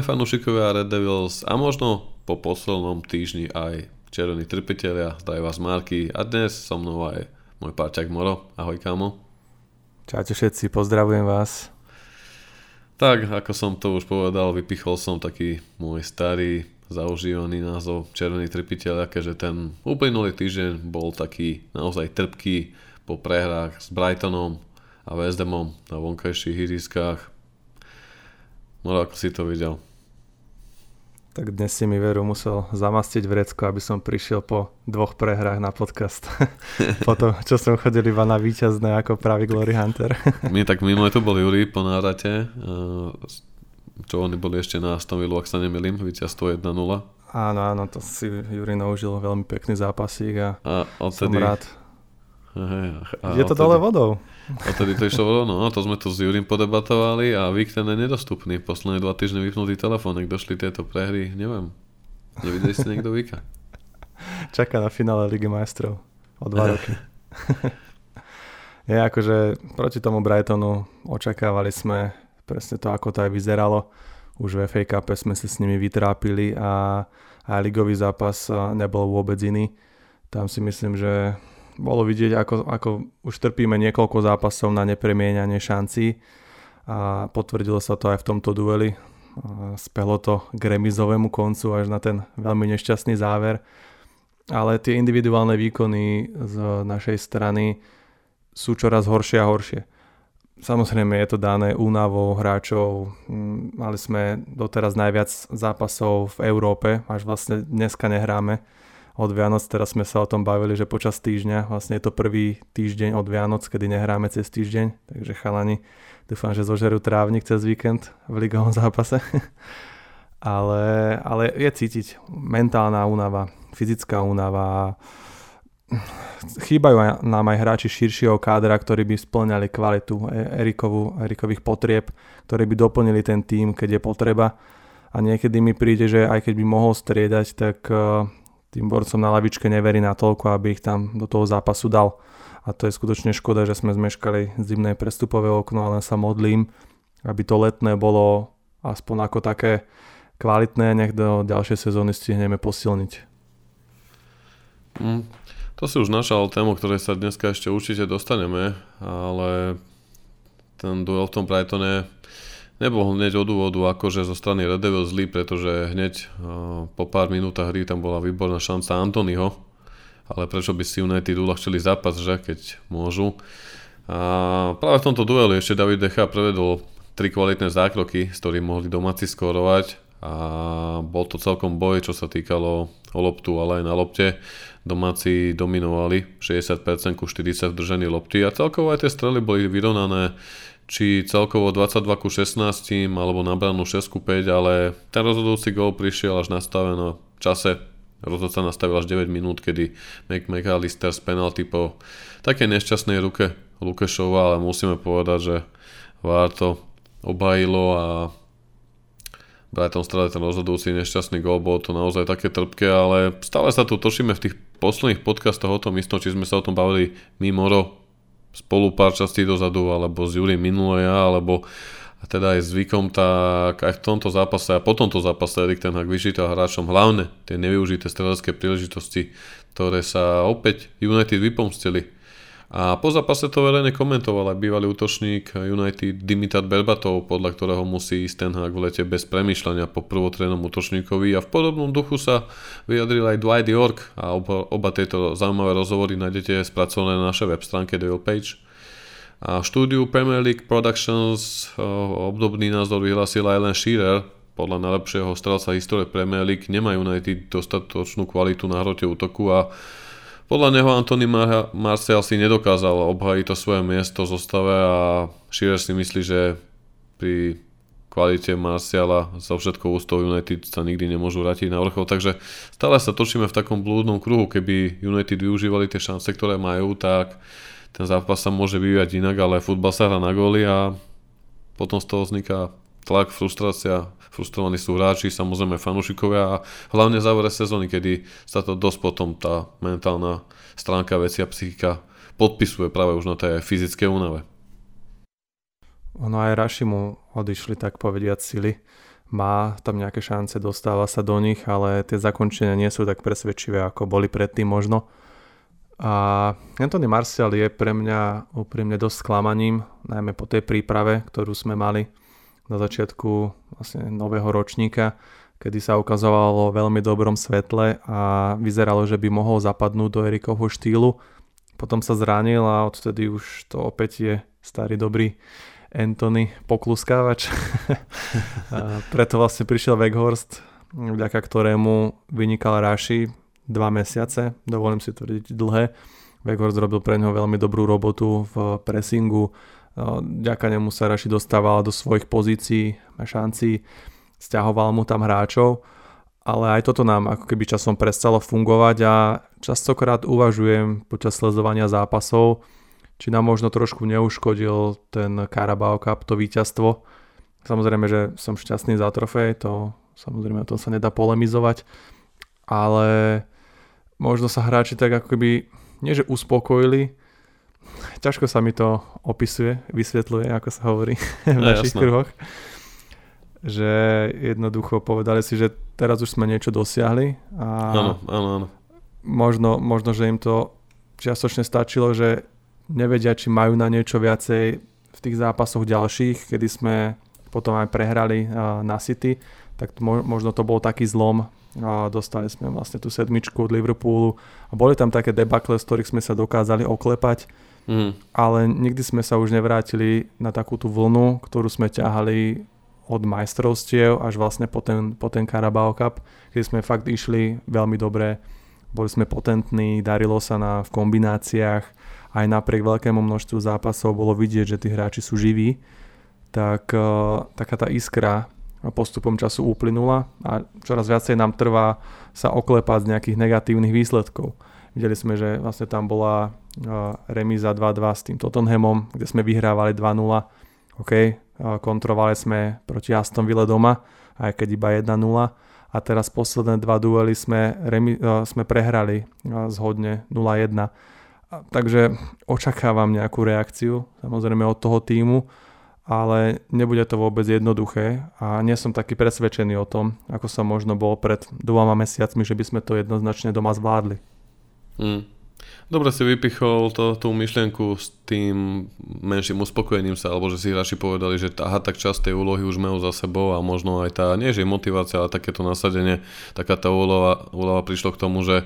Zdravíme fanúšikovia Red Devils a možno po poslednom týždni aj červení trpiteľia, zdajú vás Marky a dnes so mnou aj môj páčak Moro. Ahoj kámo. Čaute všetci, pozdravujem vás. Tak, ako som to už povedal, vypichol som taký môj starý zaužívaný názov Červený trpiteľ, keďže ten uplynulý týždeň bol taký naozaj trpký po prehrách s Brightonom a West Hamom na vonkajších ihriskách No ako si to videl? Tak dnes si mi veru musel zamastiť vrecko, aby som prišiel po dvoch prehrách na podcast. po to, čo som chodil iba na víťazné ako pravý Glory Hunter. My tak minule to bol Juri po návrate, čo oni boli ešte na Aston Villa, ak sa nemýlim, víťazstvo 1-0. Áno, áno, to si Juri naužil veľmi pekný zápasík a, a odtedy, som rád. A Je to odtedy, dole vodou. A tedy to išlo no, to sme tu s Jurim podebatovali a Vik ten je nedostupný. Posledné dva týždne vypnutý telefón, ak došli tieto prehry, neviem. Nevideli ste niekto Vika? Čaká na finále Ligy majstrov o dva roky. je akože proti tomu Brightonu očakávali sme presne to, ako to aj vyzeralo. Už v FA Cup sme sa s nimi vytrápili a, a ligový zápas nebol vôbec iný. Tam si myslím, že bolo vidieť, ako, ako už trpíme niekoľko zápasov na nepremienanie šancí a potvrdilo sa to aj v tomto dueli. Spelo to k remizovému koncu až na ten veľmi nešťastný záver. Ale tie individuálne výkony z našej strany sú čoraz horšie a horšie. Samozrejme je to dané únavou hráčov. Mali sme doteraz najviac zápasov v Európe, až vlastne dneska nehráme od Vianoc, teraz sme sa o tom bavili, že počas týždňa, vlastne je to prvý týždeň od Vianoc, kedy nehráme cez týždeň, takže chalani, dúfam, že zožerú trávnik cez víkend v ligovom zápase. ale, ale je cítiť mentálna únava, fyzická únava, chýbajú nám aj hráči širšieho kádra, ktorí by splňali kvalitu e- Erikovu, Erikových potrieb, ktorí by doplnili ten tým, keď je potreba. A niekedy mi príde, že aj keď by mohol striedať, tak tým borcom na lavičke neverí na toľko, aby ich tam do toho zápasu dal. A to je skutočne škoda, že sme zmeškali zimné prestupové okno, ale sa modlím, aby to letné bolo aspoň ako také kvalitné, nech do ďalšej sezóny stihneme posilniť. Mm, to si už našal tému, ktorej sa dneska ešte určite dostaneme, ale ten duel v tom Brightone nebol hneď od úvodu akože zo strany Red Devil zlý, pretože hneď uh, po pár minútach hry tam bola výborná šanca Antonyho, ale prečo by si United uľahčili zápas, že keď môžu. A práve v tomto dueli ešte David Decha prevedol tri kvalitné zákroky, s ktorými mohli domáci skorovať a bol to celkom boj, čo sa týkalo o loptu, ale aj na lopte. Domáci dominovali 60% ku 40 v držení lopty a celkovo aj tie strely boli vyrovnané či celkovo 22 ku 16 alebo na branu 6 ku 5, ale ten rozhodujúci gol prišiel až nastaveno v čase. Rozhodca nastavil až 9 minút, kedy Mac McAllister z penalty po také nešťastnej ruke Lukešova, ale musíme povedať, že VAR to obhajilo a Brighton strade ten rozhodujúci nešťastný gol, bolo to naozaj také trpké, ale stále sa tu točíme v tých posledných podcastoch o tom istom, či sme sa o tom bavili mimo spolu pár častí dozadu, alebo s Júri minulé ja, alebo a teda aj zvykom, tak aj v tomto zápase a po tomto zápase Erik ten Hag vyčítal hráčom hlavne tie nevyužité strelecké príležitosti, ktoré sa opäť United vypomstili. A po zápase to verejne komentoval aj bývalý útočník United Dimitar Berbatov, podľa ktorého musí ísť ten v lete bez premýšľania po prvotrénom útočníkovi a v podobnom duchu sa vyjadril aj Dwight York a oba, oba tieto zaujímavé rozhovory nájdete spracované na našej web stránke The Page. A štúdiu Premier League Productions obdobný názor vyhlásil aj Len Shearer, podľa najlepšieho strelca histórie Premier League nemá United dostatočnú kvalitu na hrote útoku a podľa neho Antony Mar- si nedokázal obhajiť to svoje miesto v zostave a Shearer si myslí, že pri kvalite Marciala za všetkou ústou United sa nikdy nemôžu vrátiť na vrchol, takže stále sa točíme v takom blúdnom kruhu, keby United využívali tie šance, ktoré majú, tak ten zápas sa môže vyvíjať inak, ale futbal sa hrá na góly a potom z toho vzniká tlak, frustrácia, frustrovaní sú hráči, samozrejme fanúšikovia a hlavne závere sezóny, kedy sa to dosť potom tá mentálna stránka veci a psychika podpisuje práve už na tej fyzické únave. Ono aj Rašimu odišli tak povediať sily. má tam nejaké šance, dostáva sa do nich, ale tie zakončenia nie sú tak presvedčivé, ako boli predtým možno. A Anthony Martial je pre mňa úprimne dosť sklamaním, najmä po tej príprave, ktorú sme mali na začiatku vlastne nového ročníka, kedy sa ukazovalo vo veľmi dobrom svetle a vyzeralo, že by mohol zapadnúť do Erikovho štýlu. Potom sa zranil a odtedy už to opäť je starý dobrý Anthony pokluskávač. a preto vlastne prišiel Weghorst, vďaka ktorému vynikal Raši dva mesiace, dovolím si tvrdiť dlhé. Weghorst robil pre neho veľmi dobrú robotu v pressingu, vďaka nemu sa Raši dostával do svojich pozícií a šancí, stiahoval mu tam hráčov, ale aj toto nám ako keby časom prestalo fungovať a častokrát uvažujem počas sledovania zápasov, či nám možno trošku neuškodil ten Carabao Cup, to víťazstvo. Samozrejme, že som šťastný za trofej, to samozrejme o tom sa nedá polemizovať, ale možno sa hráči tak ako keby, nie že uspokojili, ťažko sa mi to opisuje, vysvetľuje, ako sa hovorí v no, našich jasno. kruhoch, že jednoducho povedali si, že teraz už sme niečo dosiahli a áno, áno, áno. Možno, možno, že im to čiastočne stačilo, že nevedia, či majú na niečo viacej v tých zápasoch ďalších, kedy sme potom aj prehrali na City, tak možno to bol taký zlom. A dostali sme vlastne tú sedmičku od Liverpoolu a boli tam také debakle, z ktorých sme sa dokázali oklepať, mm. ale nikdy sme sa už nevrátili na takú tú vlnu, ktorú sme ťahali od majstrovstiev až vlastne po ten, po ten Carabao Cup, keď sme fakt išli veľmi dobre, boli sme potentní, darilo sa na, v kombináciách, aj napriek veľkému množstvu zápasov bolo vidieť, že tí hráči sú živí, tak uh, taká tá iskra postupom času uplynula a čoraz viacej nám trvá sa oklepať z nejakých negatívnych výsledkov. Videli sme, že vlastne tam bola remíza 2-2 s tým Tottenhamom, kde sme vyhrávali 2-0. OK, kontrolovali sme proti Aston Ville doma, aj keď iba 1-0 a teraz posledné dva duely sme, remi, sme prehrali zhodne 0-1 takže očakávam nejakú reakciu, samozrejme od toho týmu, ale nebude to vôbec jednoduché a nie som taký presvedčený o tom, ako som možno bol pred dvoma mesiacmi, že by sme to jednoznačne doma zvládli. Mm. Dobre si vypichol to, tú myšlienku s tým menším uspokojením sa, alebo že si hráči povedali, že aha, tak čas tej úlohy už majú za sebou a možno aj tá, nie že motivácia, ale takéto nasadenie, taká tá úloha, úloha prišlo k tomu, že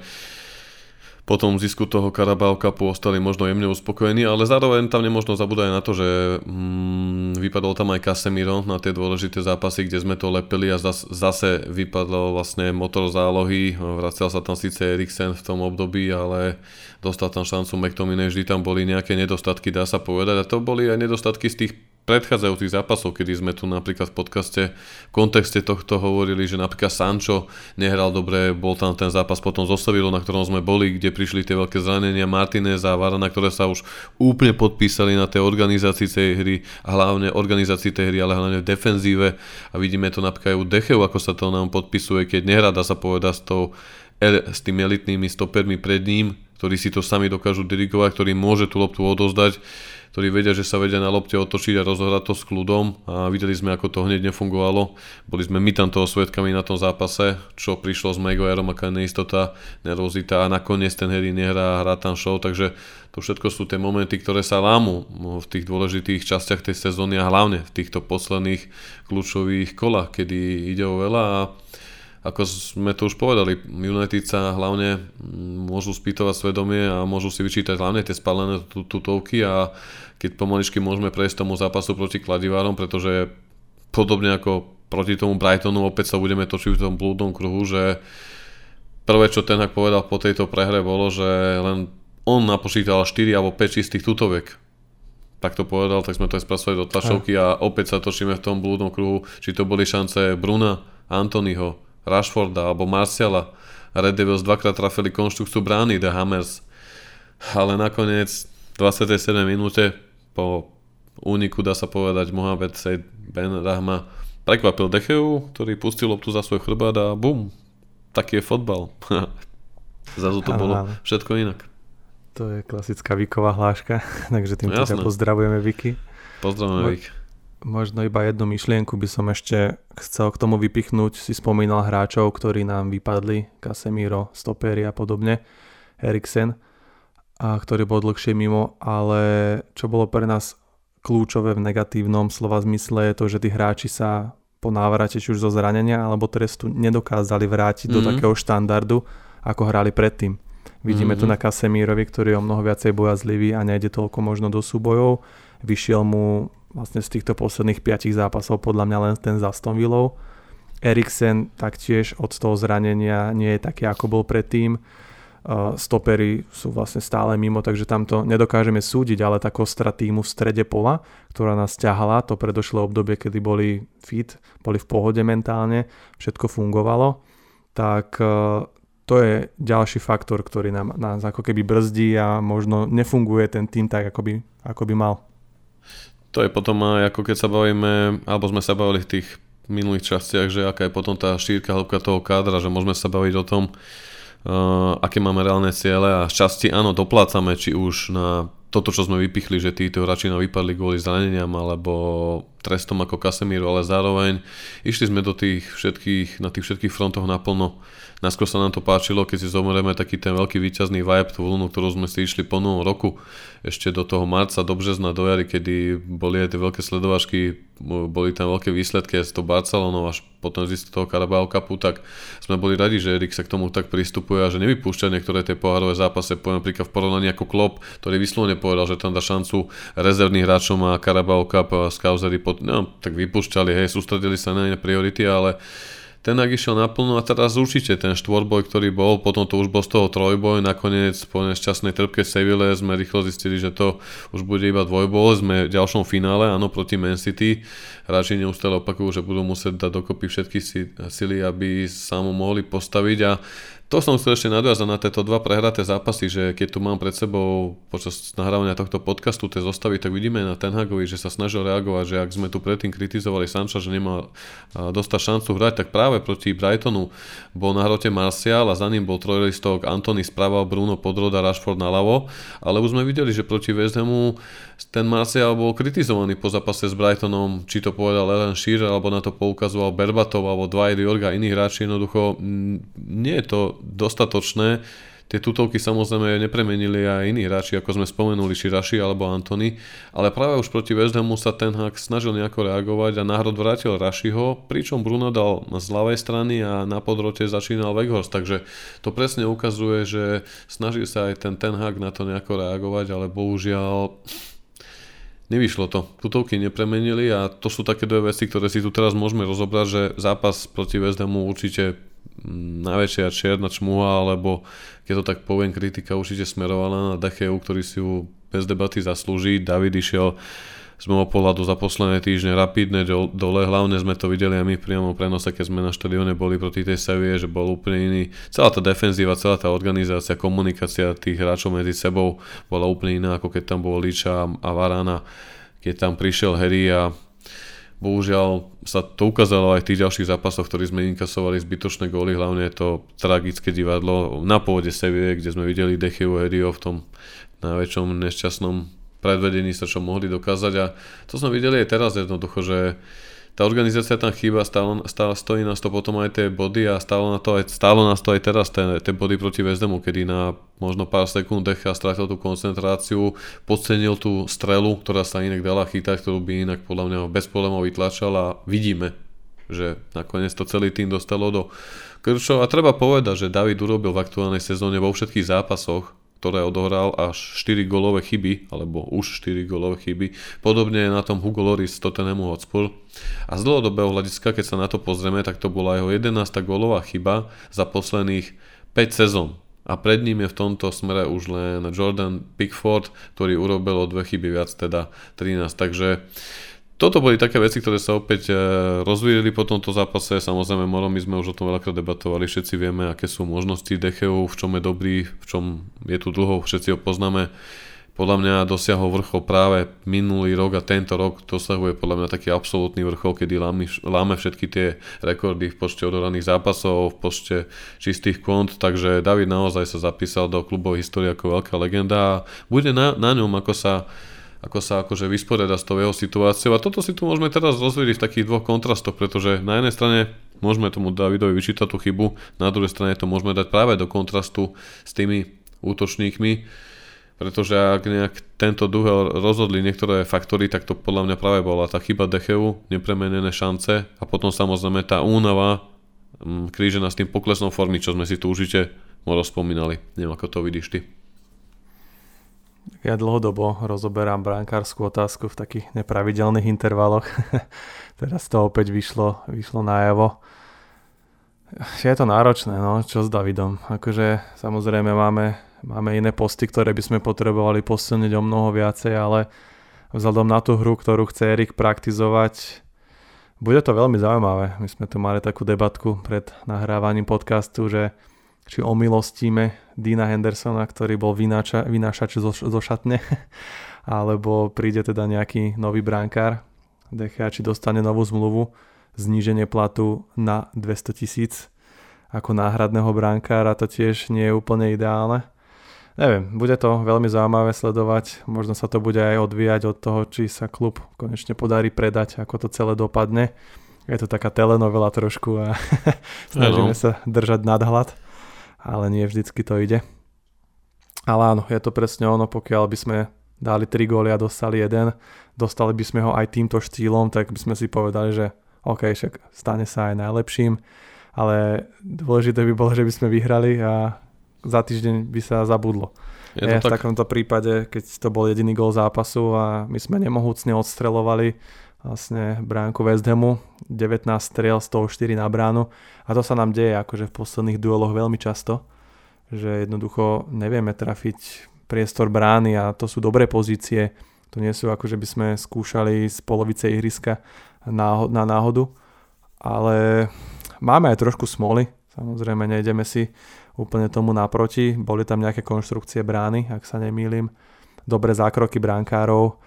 po tom zisku toho Carabao Cupu ostali možno jemne uspokojení, ale zároveň tam nemôžno zabúdať na to, že mm, vypadol tam aj Casemiro na tie dôležité zápasy, kde sme to lepili a zas, zase vypadol vlastne motor zálohy, vracal sa tam síce Eriksen v tom období, ale dostal tam šancu McTominay, vždy tam boli nejaké nedostatky, dá sa povedať, a to boli aj nedostatky z tých predchádzajúcich zápasov, kedy sme tu napríklad v podcaste v kontexte tohto hovorili, že napríklad Sancho nehral dobre, bol tam ten zápas potom zo Sevilou, na ktorom sme boli, kde prišli tie veľké zranenia Martinez a Varana, ktoré sa už úplne podpísali na tej organizácii tej hry a hlavne organizácii tej hry, ale hlavne v defenzíve. A vidíme to napríklad aj u Dechev, ako sa to nám podpisuje, keď nehrá, dá sa povedať s, tou, s tými elitnými stopermi pred ním, ktorí si to sami dokážu dirigovať, ktorí môže tú loptu odozdať ktorí vedia, že sa vedia na lopte otočiť a rozohrať to s kľudom. A videli sme, ako to hneď nefungovalo. Boli sme my tam toho svetkami na tom zápase, čo prišlo s Maguireom, aká neistota, nervozita a nakoniec ten Harry nehrá a hrá tam show, takže to všetko sú tie momenty, ktoré sa lámu v tých dôležitých častiach tej sezóny a hlavne v týchto posledných kľúčových kolách, kedy ide o veľa. A ako sme to už povedali, United sa hlavne môžu spýtovať svedomie a môžu si vyčítať hlavne tie spálené tutovky a keď pomaličky môžeme prejsť tomu zápasu proti Kladivárom, pretože podobne ako proti tomu Brightonu opäť sa budeme točiť v tom blúdnom kruhu, že prvé čo ten povedal po tejto prehre bolo, že len on napočítal 4 alebo 5 čistých tutoviek. Tak to povedal, tak sme to aj spracovali do tlačovky a opäť sa točíme v tom blúdnom kruhu, či to boli šance Bruna, Antonyho, Rashforda alebo Marciala. Red Devils dvakrát trafili konštrukciu brány The Hammers. Ale nakoniec v 27. minúte po úniku dá sa povedať Mohamed Seyd Ben Rahma prekvapil Decheu, ktorý pustil loptu za svoj chrbát a bum, taký je fotbal. Zrazu to bolo všetko inak. To je klasická Viková hláška, takže týmto no, ťa pozdravujeme Viki. Pozdravujeme Vik. Možno iba jednu myšlienku by som ešte chcel k tomu vypichnúť. Si spomínal hráčov, ktorí nám vypadli, Casemiro, Stopery a podobne, Eriksen, a ktorý bol dlhšie mimo, ale čo bolo pre nás kľúčové v negatívnom slova zmysle je to, že tí hráči sa po návrate či už zo zranenia alebo trestu nedokázali vrátiť mm-hmm. do mhm. takého štandardu, ako hrali predtým. Vidíme mm-hmm. tu na Kasemirovi, ktorý je o mnoho viacej bojazlivý a nejde toľko možno do súbojov. Vyšiel mu vlastne z týchto posledných piatich zápasov podľa mňa len ten za. Eriksen taktiež od toho zranenia nie je taký, ako bol predtým. Uh, stopery sú vlastne stále mimo, takže tam to nedokážeme súdiť, ale tá kostra týmu v strede pola, ktorá nás ťahala, to predošlé obdobie, kedy boli fit, boli v pohode mentálne, všetko fungovalo, tak uh, to je ďalší faktor, ktorý nám, nás ako keby brzdí a možno nefunguje ten tým tak, ako by, ako by mal. To je potom aj ako keď sa bavíme, alebo sme sa bavili v tých minulých častiach, že aká je potom tá šírka hĺbka toho kádra, že môžeme sa baviť o tom, uh, aké máme reálne ciele a šťastie áno, doplácame či už na toto, čo sme vypichli, že títo hráči nám vypadli kvôli zraneniam alebo trestom ako Casemiro, ale zároveň išli sme do tých všetkých, na tých všetkých frontoch naplno Najskôr sa nám to páčilo, keď si zomerieme taký ten veľký výťazný vibe, tú vlnu, ktorú sme si išli po novom roku, ešte do toho marca, do března, do jary, kedy boli aj tie veľké sledovačky, boli tam veľké výsledky s to Barcelonou až potom z toho Carabao Cupu, tak sme boli radi, že Erik sa k tomu tak pristupuje a že nevypúšťa niektoré tie pohárové zápasy, poviem napríklad v porovnaní ako Klopp, ktorý vyslovene povedal, že tam dá šancu rezervných hráčom a Carabao Cup a Scousery, pod, no, tak vypúšťali, hej, sústredili sa na iné priority, ale ten ak išiel naplno a teraz určite ten štvorboj, ktorý bol, potom to už bol z toho trojboj, nakoniec po nešťastnej trpke Seville sme rýchlo zistili, že to už bude iba dvojboj, sme v ďalšom finále, áno, proti Man City. Hráči neustále opakujú, že budú musieť dať dokopy všetky sily, aby sa mu mohli postaviť a to som chcel ešte nadviazať na tieto dva prehraté zápasy, že keď tu mám pred sebou počas nahrávania tohto podcastu tie zostavy, tak vidíme na Tenhagovi, že sa snažil reagovať, že ak sme tu predtým kritizovali Sancha, že nemá dostať šancu hrať, tak práve proti Brightonu bol na hrote Martial a za ním bol trojlistok Antony správal Bruno Podroda, Rashford na ľavo, ale už sme videli, že proti West Hamu ten Martial bol kritizovaný po zápase s Brightonom, či to povedal Ellen Shearer, alebo na to poukazoval Berbatov, alebo Dwight York a iní hráči, jednoducho nie je to dostatočné. Tie tutovky samozrejme nepremenili aj iní hráči, ako sme spomenuli, či Raši alebo Antony, ale práve už proti West Hamu sa ten hák snažil nejako reagovať a náhrod vrátil Rašiho, pričom Bruno dal z ľavej strany a na podrote začínal Weghorst, takže to presne ukazuje, že snaží sa aj ten ten hák na to nejako reagovať, ale bohužiaľ Nevyšlo to. Tutovky nepremenili a to sú také dve veci, ktoré si tu teraz môžeme rozobrať, že zápas proti West Hamu určite mm, najväčšia čierna čmuha, alebo keď to tak poviem, kritika určite smerovala na Decheu, ktorý si ju bez debaty zaslúži. David išiel z môjho pohľadu za posledné týždne rapidne dole, hlavne sme to videli aj my priamo prenose, keď sme na štadióne boli proti tej Sevie, že bol úplne iný. Celá tá defenzíva, celá tá organizácia, komunikácia tých hráčov medzi sebou bola úplne iná, ako keď tam bol Líča a Varana, keď tam prišiel Harry a bohužiaľ sa to ukázalo aj v tých ďalších zápasoch, ktorí sme inkasovali zbytočné góly, hlavne to tragické divadlo na pôvode Sevie, kde sme videli Decheu Harryho v tom najväčšom nešťastnom predvedení sa čo mohli dokázať. A to sme videli aj teraz jednoducho, že tá organizácia tam chýba, stále, stále stojí nás to potom aj tie body a stále, na to aj, stále nás to aj teraz tie, tie body proti Vezdemu, kedy na možno pár sekúnd decha stratil tú koncentráciu, podcenil tú strelu, ktorá sa inak dala chytať, ktorú by inak podľa mňa bez problémov vytlačal a vidíme, že nakoniec to celý tým dostalo do krčov. A treba povedať, že David urobil v aktuálnej sezóne vo všetkých zápasoch ktoré odohral až 4 golové chyby, alebo už 4 golové chyby. Podobne je na tom Hugo Loris z Tottenhamu Hotspur. A z dlhodobého hľadiska, keď sa na to pozrieme, tak to bola jeho 11. golová chyba za posledných 5 sezón. A pred ním je v tomto smere už len Jordan Pickford, ktorý urobil o dve chyby viac, teda 13. Takže toto boli také veci, ktoré sa opäť e, rozvíjeli po tomto zápase. Samozrejme, Moro, my sme už o tom veľakrát debatovali, všetci vieme, aké sú možnosti Decheu, v čom je dobrý, v čom je tu dlho, všetci ho poznáme. Podľa mňa dosiahol vrchol práve minulý rok a tento rok dosahuje podľa mňa taký absolútny vrchol, kedy láme, všetky tie rekordy v počte odoraných zápasov, v počte čistých kont, takže David naozaj sa zapísal do klubovej histórie ako veľká legenda a bude na, na ňom, ako sa ako sa akože vysporiada s tou jeho situáciou. A toto si tu môžeme teraz rozvieť v takých dvoch kontrastoch, pretože na jednej strane môžeme tomu Davidovi vyčítať tú chybu, na druhej strane to môžeme dať práve do kontrastu s tými útočníkmi, pretože ak nejak tento duel rozhodli niektoré faktory, tak to podľa mňa práve bola tá chyba Decheu, nepremenené šance a potom samozrejme tá únava mm, krížená s tým poklesnom formy, čo sme si tu užite rozpomínali. Neviem, ako to vidíš ty. Ja dlhodobo rozoberám brankárskú otázku v takých nepravidelných intervaloch. Teraz to opäť vyšlo, vyšlo najavo. Je to náročné, no, čo s Davidom. Akože samozrejme máme, máme iné posty, ktoré by sme potrebovali posilniť o mnoho viacej, ale vzhľadom na tú hru, ktorú chce Erik praktizovať, bude to veľmi zaujímavé. My sme tu mali takú debatku pred nahrávaním podcastu, že či omilostíme Dina Hendersona, ktorý bol vynáča, vynášač zo, zo šatne, alebo príde teda nejaký nový bránkár, Dechea, či dostane novú zmluvu, zníženie platu na 200 tisíc ako náhradného bránkára, to tiež nie je úplne ideálne. Neviem, bude to veľmi zaujímavé sledovať, možno sa to bude aj odvíjať od toho, či sa klub konečne podarí predať, ako to celé dopadne. Je to taká telenovela trošku a snažíme sa držať nadhľad ale nie vždycky to ide. Ale áno, je to presne ono, pokiaľ by sme dali 3 góly a dostali jeden, dostali by sme ho aj týmto štýlom, tak by sme si povedali, že OK, však stane sa aj najlepším, ale dôležité by bolo, že by sme vyhrali a za týždeň by sa zabudlo. Je to tak... V takomto prípade, keď to bol jediný gól zápasu a my sme nemohúcne odstrelovali vlastne bránku West Hamu, 19 striel, z toho 4 na bránu. A to sa nám deje akože v posledných dueloch veľmi často, že jednoducho nevieme trafiť priestor brány a to sú dobré pozície, to nie sú ako, že by sme skúšali z polovice ihriska na, na náhodu, ale máme aj trošku smoly, samozrejme nejdeme si úplne tomu naproti, boli tam nejaké konštrukcie brány, ak sa nemýlim, dobré zákroky bránkárov,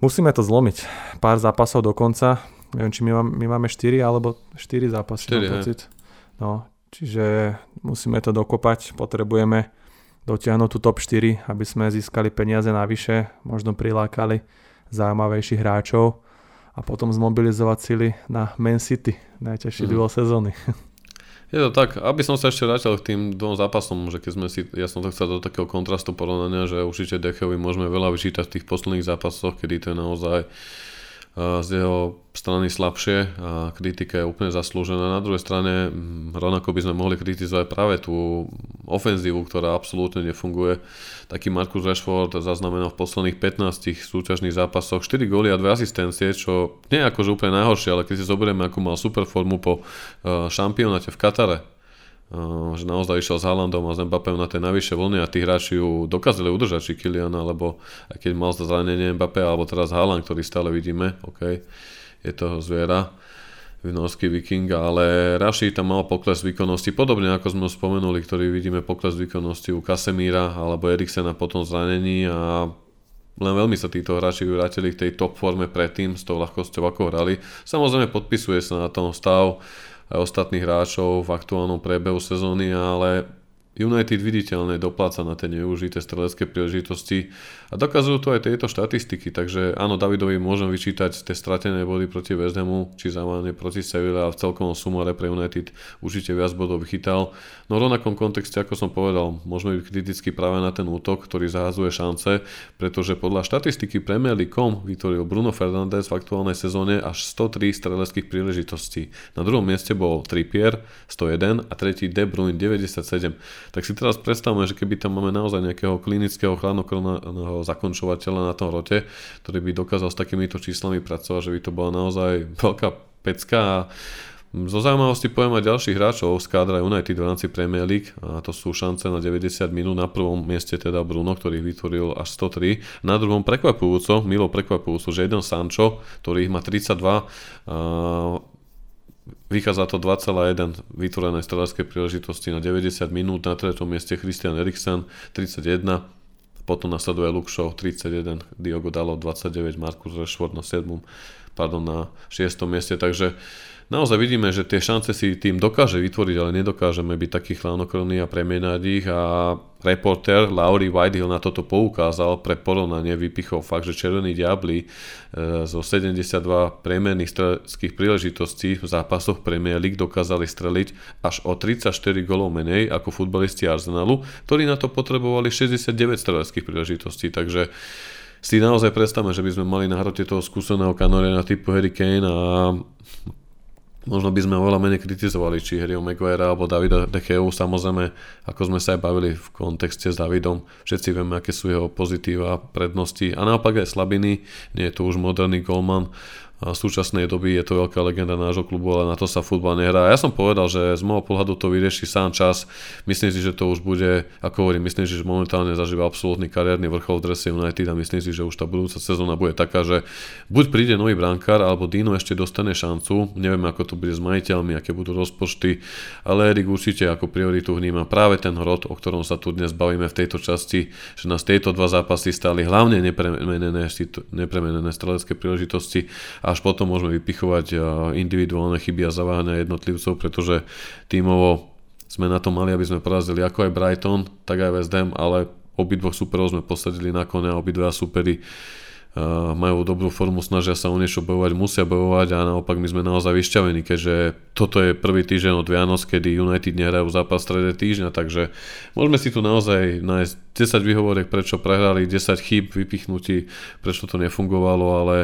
Musíme to zlomiť. Pár zápasov do konca. Neviem, či my, máme, my máme 4 alebo 4 zápasy. 4, pocit. No, čiže musíme to dokopať. Potrebujeme dotiahnuť tú top 4, aby sme získali peniaze navyše, možno prilákali zaujímavejších hráčov a potom zmobilizovať sily na Man City, najťažší mm. duel sezóny. Je to tak, aby som sa ešte vrátil k tým dvom zápasom, že keď sme si, ja som to chcel do takého kontrastu porovnania, že určite Dechovi môžeme veľa vyčítať v tých posledných zápasoch, kedy to je naozaj z jeho strany slabšie a kritika je úplne zaslúžená. Na druhej strane rovnako by sme mohli kritizovať práve tú ofenzívu, ktorá absolútne nefunguje. Taký Marcus Rashford zaznamenal v posledných 15 súťažných zápasoch 4 góly a 2 asistencie, čo nie je akože úplne najhoršie, ale keď si zoberieme, ako mal super formu po šampionáte v Katare, že naozaj išiel s Haalandom a s Mbappé na tej najvyššie vlny a tí hráči ju dokázali udržať, či Kylian, alebo aj keď mal zranenie Mbappé, alebo teraz Haaland, ktorý stále vidíme, OK, je to zviera, norský viking, ale Raši tam mal pokles výkonnosti, podobne ako sme spomenuli, ktorý vidíme pokles výkonnosti u Kasemíra alebo Eriksena po tom zranení a len veľmi sa títo hráči vrátili k tej top forme predtým s tou ľahkosťou, ako hrali. Samozrejme podpisuje sa na tom stav aj ostatných hráčov v aktuálnom priebehu sezóny, ale United viditeľne dopláca na tie nevyužité strelecké príležitosti a dokazujú to aj tieto štatistiky, takže áno, Davidovi môžem vyčítať tie stratené body proti Hamu, či zaváne proti Sevilla a v celkom sumare pre United určite viac bodov vychytal. No v rovnakom kontexte, ako som povedal, môžeme byť kriticky práve na ten útok, ktorý zahazuje šance, pretože podľa štatistiky Premier League.com vytvoril Bruno Fernandes v aktuálnej sezóne až 103 streleckých príležitostí. Na druhom mieste bol Trippier 101 a tretí De Bruyne 97. Tak si teraz predstavme, že keby tam máme naozaj nejakého klinického chladnokrvného zakončovateľa na tom rote, ktorý by dokázal s takýmito číslami pracovať, že by to bola naozaj veľká pecka a zo zaujímavosti poviem aj ďalších hráčov z kádra United v rámci Premier League a to sú šance na 90 minút. Na prvom mieste teda Bruno, ktorý vytvoril až 103. Na druhom prekvapujúco, milo prekvapujúco, že jeden Sancho, ktorý ich má 32, vychádza to 2,1 vytvorené strelárskej príležitosti na 90 minút. Na tretom mieste Christian Eriksen 31, potom nasleduje Luke Shaw 31, Diogo Dalo 29, Marcus Rashford na 7, pardon, na 6. mieste, takže naozaj vidíme, že tie šance si tým dokáže vytvoriť, ale nedokážeme byť taký chladnokrvný a premienať ich. A reporter Laurie Whitehill na toto poukázal pre porovnanie, vypichol fakt, že Červení diabli e, zo 72 priemerných streleckých príležitostí v zápasoch Premier League dokázali streliť až o 34 golov menej ako futbalisti Arsenalu, ktorí na to potrebovali 69 streleckých príležitostí, takže si naozaj predstavme, že by sme mali na hrote toho skúseného kanoriana typu Harry Kane a možno by sme oveľa menej kritizovali či Harryho Maguire alebo Davida Decheu, samozrejme, ako sme sa aj bavili v kontexte s Davidom, všetci vieme, aké sú jeho pozitíva, prednosti. A naopak aj slabiny, nie je to už moderný golman, v súčasnej doby je to veľká legenda nášho klubu, ale na to sa futbal nehrá. Ja som povedal, že z môjho pohľadu to vyrieši sám čas. Myslím si, že to už bude, ako hovorím, myslím si, že momentálne zažíva absolútny kariérny vrchol v drese United a myslím si, že už tá budúca sezóna bude taká, že buď príde nový brankár, alebo Dino ešte dostane šancu. Neviem, ako to bude s majiteľmi, aké budú rozpočty, ale Erik určite ako prioritu vníma práve ten hrot, o ktorom sa tu dnes bavíme v tejto časti, že nás tieto dva zápasy stali hlavne nepremenené, nepremenené strelecké príležitosti a až potom môžeme vypichovať eh, individuálne chyby a zaváhania jednotlivcov, pretože tímovo sme na to mali, aby sme porazili ako aj Brighton, tak aj West Ham, ale obidvoch superov sme posadili na kone a obidva supery majú dobrú formu, snažia sa o niečo bojovať, musia bojovať a naopak my sme naozaj vyšťavení, keďže toto je prvý týždeň od Vianoc, kedy United nehrajú zápas strede týždňa, takže môžeme si tu naozaj nájsť 10 výhovoriek, prečo prehrali, 10 chýb vypichnutí, prečo to nefungovalo, ale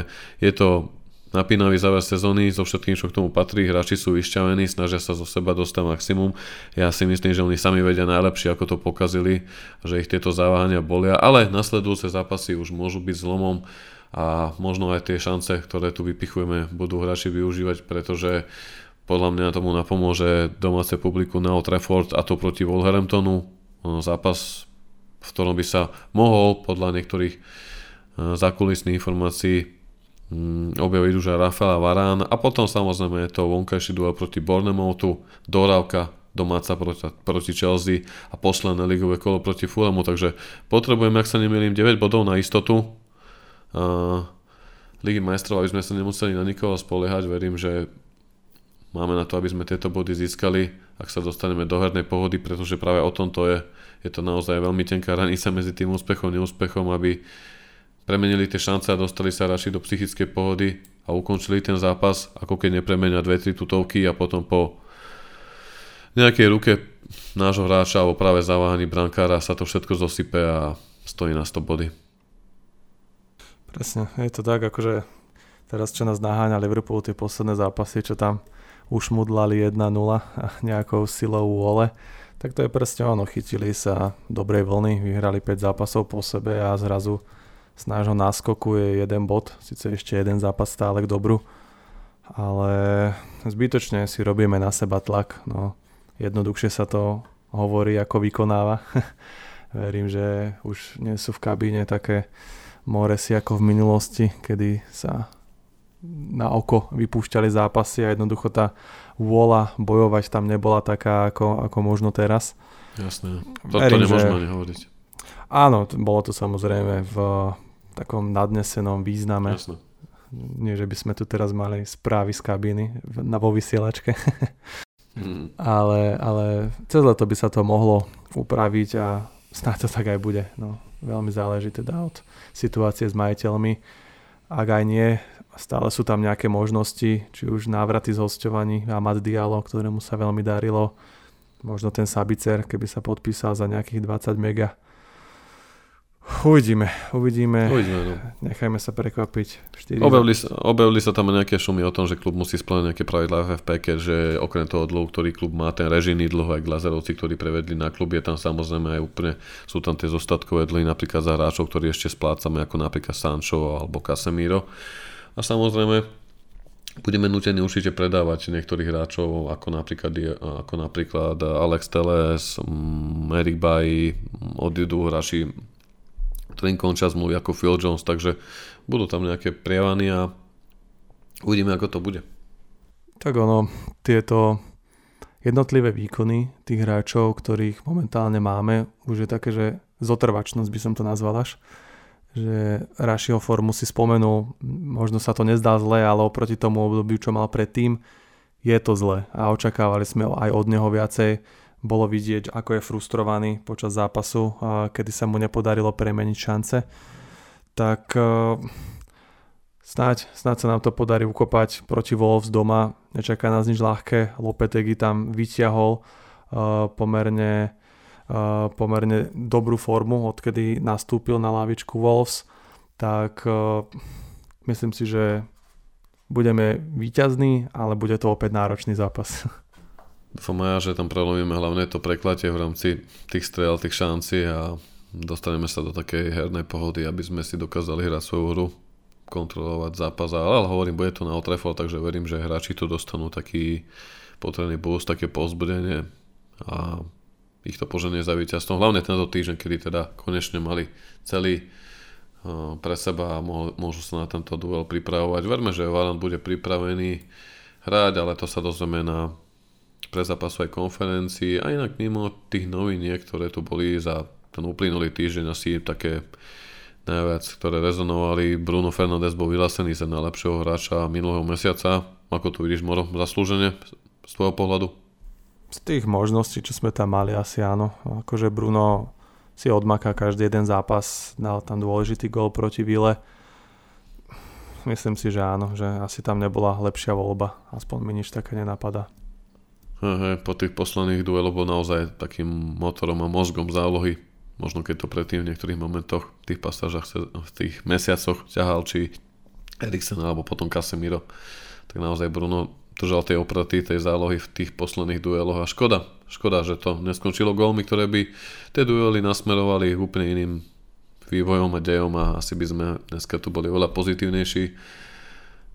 je to napínavý záver sezóny so všetkým, čo k tomu patrí. Hráči sú vyšťavení, snažia sa zo seba dostať maximum. Ja si myslím, že oni sami vedia najlepšie, ako to pokazili, že ich tieto zaváhania bolia, ale nasledujúce zápasy už môžu byť zlomom a možno aj tie šance, ktoré tu vypichujeme, budú hráči využívať, pretože podľa mňa tomu napomôže domáce publiku na Old Trafford a to proti Wolverhamptonu. Zápas, v ktorom by sa mohol podľa niektorých eh, zákulisných informácií Mm, objaviť už aj Rafaela Varán a potom samozrejme je to vonkajší duel proti Bornemouthu, Dorávka domáca proti, proti Chelsea a posledné ligové kolo proti Fulhamu, takže potrebujeme, ak sa nemýlim, 9 bodov na istotu. Uh, Ligy majstrov, aby sme sa nemuseli na nikoho spoliehať, verím, že máme na to, aby sme tieto body získali, ak sa dostaneme do hernej pohody, pretože práve o tom to je. Je to naozaj veľmi tenká hranica medzi tým úspechom a neúspechom, aby premenili tie šance a dostali sa radšej do psychickej pohody a ukončili ten zápas, ako keď nepremenia dve, tri tutovky a potom po nejakej ruke nášho hráča alebo práve zaváhaní brankára sa to všetko zosype a stojí na 100 body. Presne, je to tak, akože teraz čo nás naháňa Liverpool tie posledné zápasy, čo tam už mudlali 1-0 a nejakou silou vôle, tak to je presne ono, chytili sa dobrej vlny, vyhrali 5 zápasov po sebe a zrazu z nášho náskoku je jeden bod, síce ešte jeden zápas stále k dobru, ale zbytočne si robíme na seba tlak. No, jednoduchšie sa to hovorí, ako vykonáva. Verím, že už nie sú v kabíne také moresy ako v minulosti, kedy sa na oko vypúšťali zápasy a jednoducho tá vôľa bojovať tam nebola taká ako, ako možno teraz. Jasné, to, Verím, to nemôžeme že... ani hovoriť. Áno, bolo to samozrejme v takom nadnesenom význame. Jasne. Nie, že by sme tu teraz mali správy z kabíny na vo vysielačke. mm. ale, ale cez leto by sa to mohlo upraviť a snáď to tak aj bude. No, veľmi záleží teda od situácie s majiteľmi. Ak aj nie, stále sú tam nejaké možnosti, či už návraty z hostovaní Amad Diallo, ktorému sa veľmi darilo. Možno ten Sabicer, keby sa podpísal za nejakých 20 mega Uvidíme, uvidíme. Uvidíme no. Nechajme sa prekvapiť. Objavili sa, objavili sa tam nejaké šumy o tom, že klub musí splňať nejaké pravidlá FFP, keďže okrem toho dlhu, ktorý klub má, ten režijný dlh, aj Glazerovci, ktorí prevedli na klub, je tam samozrejme aj úplne, sú tam tie zostatkové dlhy napríklad za hráčov, ktorí ešte splácame, ako napríklad Sancho alebo Casemiro. A samozrejme, budeme nutení určite predávať niektorých hráčov, ako napríklad, ako napríklad Alex Teles, mm, Erik Bailly, odídu hráči ktorým končia zmluvy ako Phil Jones, takže budú tam nejaké prievany a uvidíme, ako to bude. Tak ono, tieto jednotlivé výkony tých hráčov, ktorých momentálne máme, už je také, že zotrvačnosť by som to nazval až, že Rašiho formu si spomenul, možno sa to nezdá zle, ale oproti tomu obdobiu, čo mal predtým, je to zle a očakávali sme aj od neho viacej. Bolo vidieť, ako je frustrovaný počas zápasu, kedy sa mu nepodarilo premeniť šance. Tak snáď, snáď sa nám to podarí ukopať proti Wolves doma. Nečaká nás nič ľahké. Lopetegui tam vyťahol pomerne pomerne dobrú formu, odkedy nastúpil na lavičku Wolves, tak myslím si, že budeme výťazní, ale bude to opäť náročný zápas. Aj, že tam prelomíme hlavne to preklatie v rámci tých strel, tých šancí a dostaneme sa do takej hernej pohody, aby sme si dokázali hrať svoju hru, kontrolovať zápas. Ale, ale hovorím, bude to na Old takže verím, že hráči tu dostanú taký potrebný boost, také pozbudenie a ich to poženie za víťazstvom. Hlavne tento týždeň, kedy teda konečne mali celý pre seba a môžu sa na tento duel pripravovať. Verme, že Varan bude pripravený hrať, ale to sa dozvieme na prezapasovej konferencii a inak mimo tých noviniek, ktoré tu boli za ten uplynulý týždeň asi také najviac, ktoré rezonovali. Bruno Fernández bol vyhlásený za najlepšieho hráča minulého mesiaca. Ako to vidíš, Moro, zaslúžene z tvojho pohľadu? Z tých možností, čo sme tam mali, asi áno. Akože Bruno si odmaká každý jeden zápas, dal tam dôležitý gol proti Vile. Myslím si, že áno, že asi tam nebola lepšia voľba, aspoň mi nič také nenapadá. He, po tých posledných dueloch bol naozaj takým motorom a mozgom zálohy. Možno keď to predtým v niektorých momentoch, v tých pasážach, v tých mesiacoch ťahal či Eriksen alebo potom Casemiro, tak naozaj Bruno držal tie opraty tej zálohy v tých posledných dueloch a škoda, škoda, že to neskončilo gólmi, ktoré by tie duely nasmerovali úplne iným vývojom a dejom a asi by sme dneska tu boli oveľa pozitívnejší.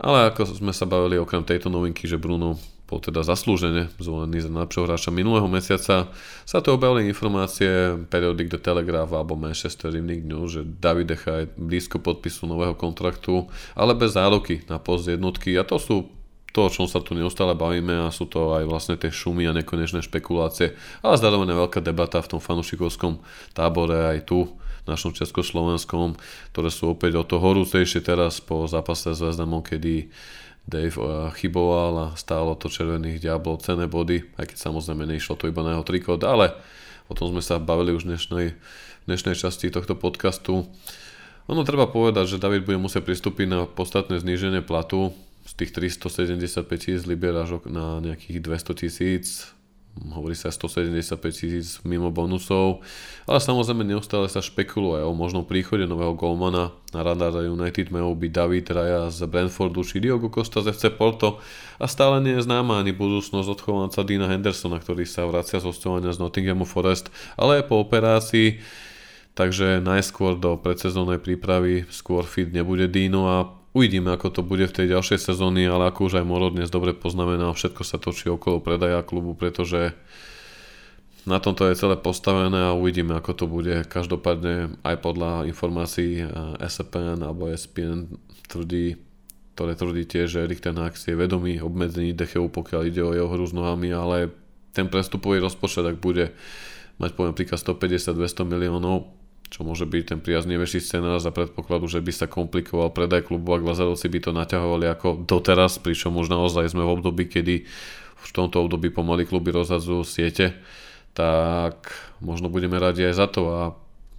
Ale ako sme sa bavili okrem tejto novinky, že Bruno bol teda zaslúžene zvolený za najlepšieho hráča minulého mesiaca, sa tu objavili informácie Periodic The Telegraph alebo Manchester Evening News, že David Decha je blízko podpisu nového kontraktu, ale bez zároky na post jednotky. A to sú to, o čom sa tu neustále bavíme a sú to aj vlastne tie šumy a nekonečné špekulácie, ale zároveň veľká debata v tom fanušikovskom tábore aj tu, našom československom, ktoré sú opäť o to horúcejšie teraz po zápase s Vezdamom, kedy Dave eh, chyboval a stálo to červených diablov cené body, aj keď samozrejme nešlo to iba na jeho trikot, ale o tom sme sa bavili už v dnešnej, dnešnej časti tohto podcastu. Ono treba povedať, že David bude musieť pristúpiť na podstatné zníženie platu, z tých 375 tisíc libier až na nejakých 200 tisíc, hovorí sa 175 tisíc mimo bonusov, ale samozrejme neustále sa špekuluje o možnom príchode nového golmana. Na radar United majú byť David Raya z Brentfordu či Diogo Costa z FC Porto a stále nie je známa ani budúcnosť odchovanca Dina Hendersona, ktorý sa vracia z hostovania z Nottinghamu Forest, ale po operácii takže najskôr do predsezónnej prípravy skôr fit nebude Dino a Uvidíme, ako to bude v tej ďalšej sezóny, ale ako už aj Moro dnes dobre poznamenal, všetko sa točí okolo predaja klubu, pretože na tomto je celé postavené a uvidíme, ako to bude. Každopádne aj podľa informácií eh, SPN alebo SPN tvrdí, ktoré tvrdí tiež, že Erik ten je vedomý obmedzení Decheu, pokiaľ ide o jeho hru s nohami, ale ten prestupový rozpočet, ak bude mať poviem príklad 150-200 miliónov, čo môže byť ten priaznivejší scenár za predpokladu, že by sa komplikoval predaj klubu, ak Lazarovci by to naťahovali ako doteraz, pričom už naozaj sme v období, kedy v tomto období pomaly kluby rozhadzujú siete, tak možno budeme radi aj za to a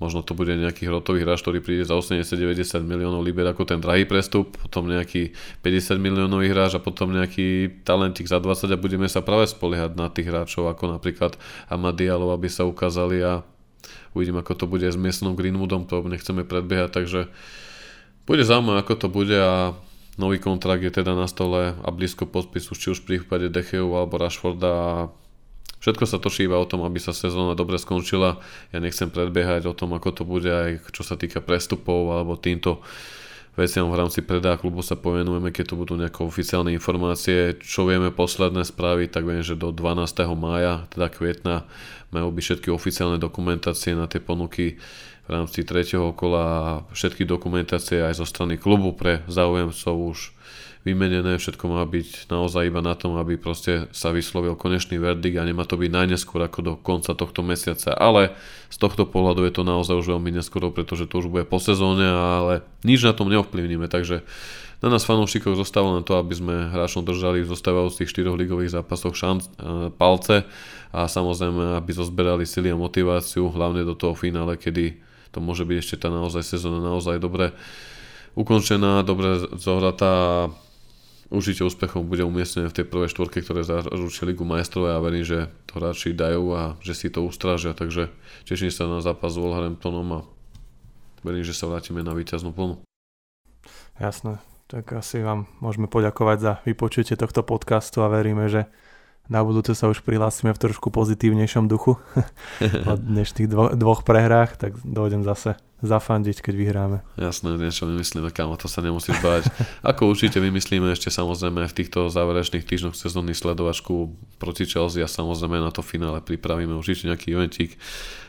možno to bude nejaký hrotový hráč, ktorý príde za 80-90 miliónov liber ako ten drahý prestup, potom nejaký 50 miliónový hráč a potom nejaký talentik za 20 a budeme sa práve spoliehať na tých hráčov ako napríklad Amadialov, aby sa ukázali a Uvidím, ako to bude s miestnom Greenwoodom, to nechceme predbiehať, takže bude zaujímavé, ako to bude a nový kontrakt je teda na stole a blízko podpisu, či už v prípade Decheu alebo Rashforda a všetko sa točí iba o tom, aby sa sezóna dobre skončila. Ja nechcem predbiehať o tom, ako to bude aj čo sa týka prestupov alebo týmto veciam v rámci predaja klubu sa povenujeme, keď tu budú nejaké oficiálne informácie. Čo vieme posledné správy, tak viem, že do 12. mája, teda kvietna, majú byť všetky oficiálne dokumentácie na tie ponuky v rámci tretieho kola a všetky dokumentácie aj zo strany klubu pre záujemcov už vymenené, všetko má byť naozaj iba na tom, aby proste sa vyslovil konečný verdikt a nemá to byť najneskôr ako do konca tohto mesiaca. Ale z tohto pohľadu je to naozaj už veľmi neskoro, pretože to už bude po sezóne, ale nič na tom neovplyvníme, takže Na nás fanúšikov zostáva len to, aby sme hráčom držali v zostávajúcich štyroch ligových zápasoch šanc, e, palce a samozrejme, aby zozberali sily a motiváciu, hlavne do toho finále, kedy to môže byť ešte tá naozaj sezóna naozaj dobre ukončená, dobre zohratá určite úspechom bude umiestnené v tej prvej štvorke, ktoré zaručí Ligu majstrov a ja verím, že to hráči dajú a že si to ustrážia, takže teším sa na zápas s Wolverhamptonom a verím, že sa vrátime na víťaznú plnu. Jasné, tak asi vám môžeme poďakovať za vypočutie tohto podcastu a veríme, že na budúce sa už prihlásime v trošku pozitívnejšom duchu od dnešných dvo- dvoch prehrách, tak dojdem zase zafandiť, keď vyhráme. Jasné, niečo vymyslíme, kámo, to sa nemusíš báť. Ako určite vymyslíme ešte samozrejme v týchto záverečných týždňoch sezónny sledovačku proti Chelsea a samozrejme na to finále pripravíme určite nejaký eventík.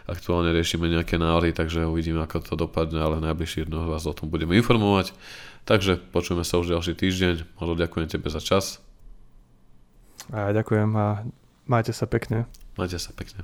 Aktuálne riešime nejaké návrhy, takže uvidíme, ako to dopadne, ale najbližší dňoch vás o tom budeme informovať. Takže počujeme sa už ďalší týždeň. Možno ďakujem tebe za čas a ďakujem a majte sa pekne. Majte sa pekne.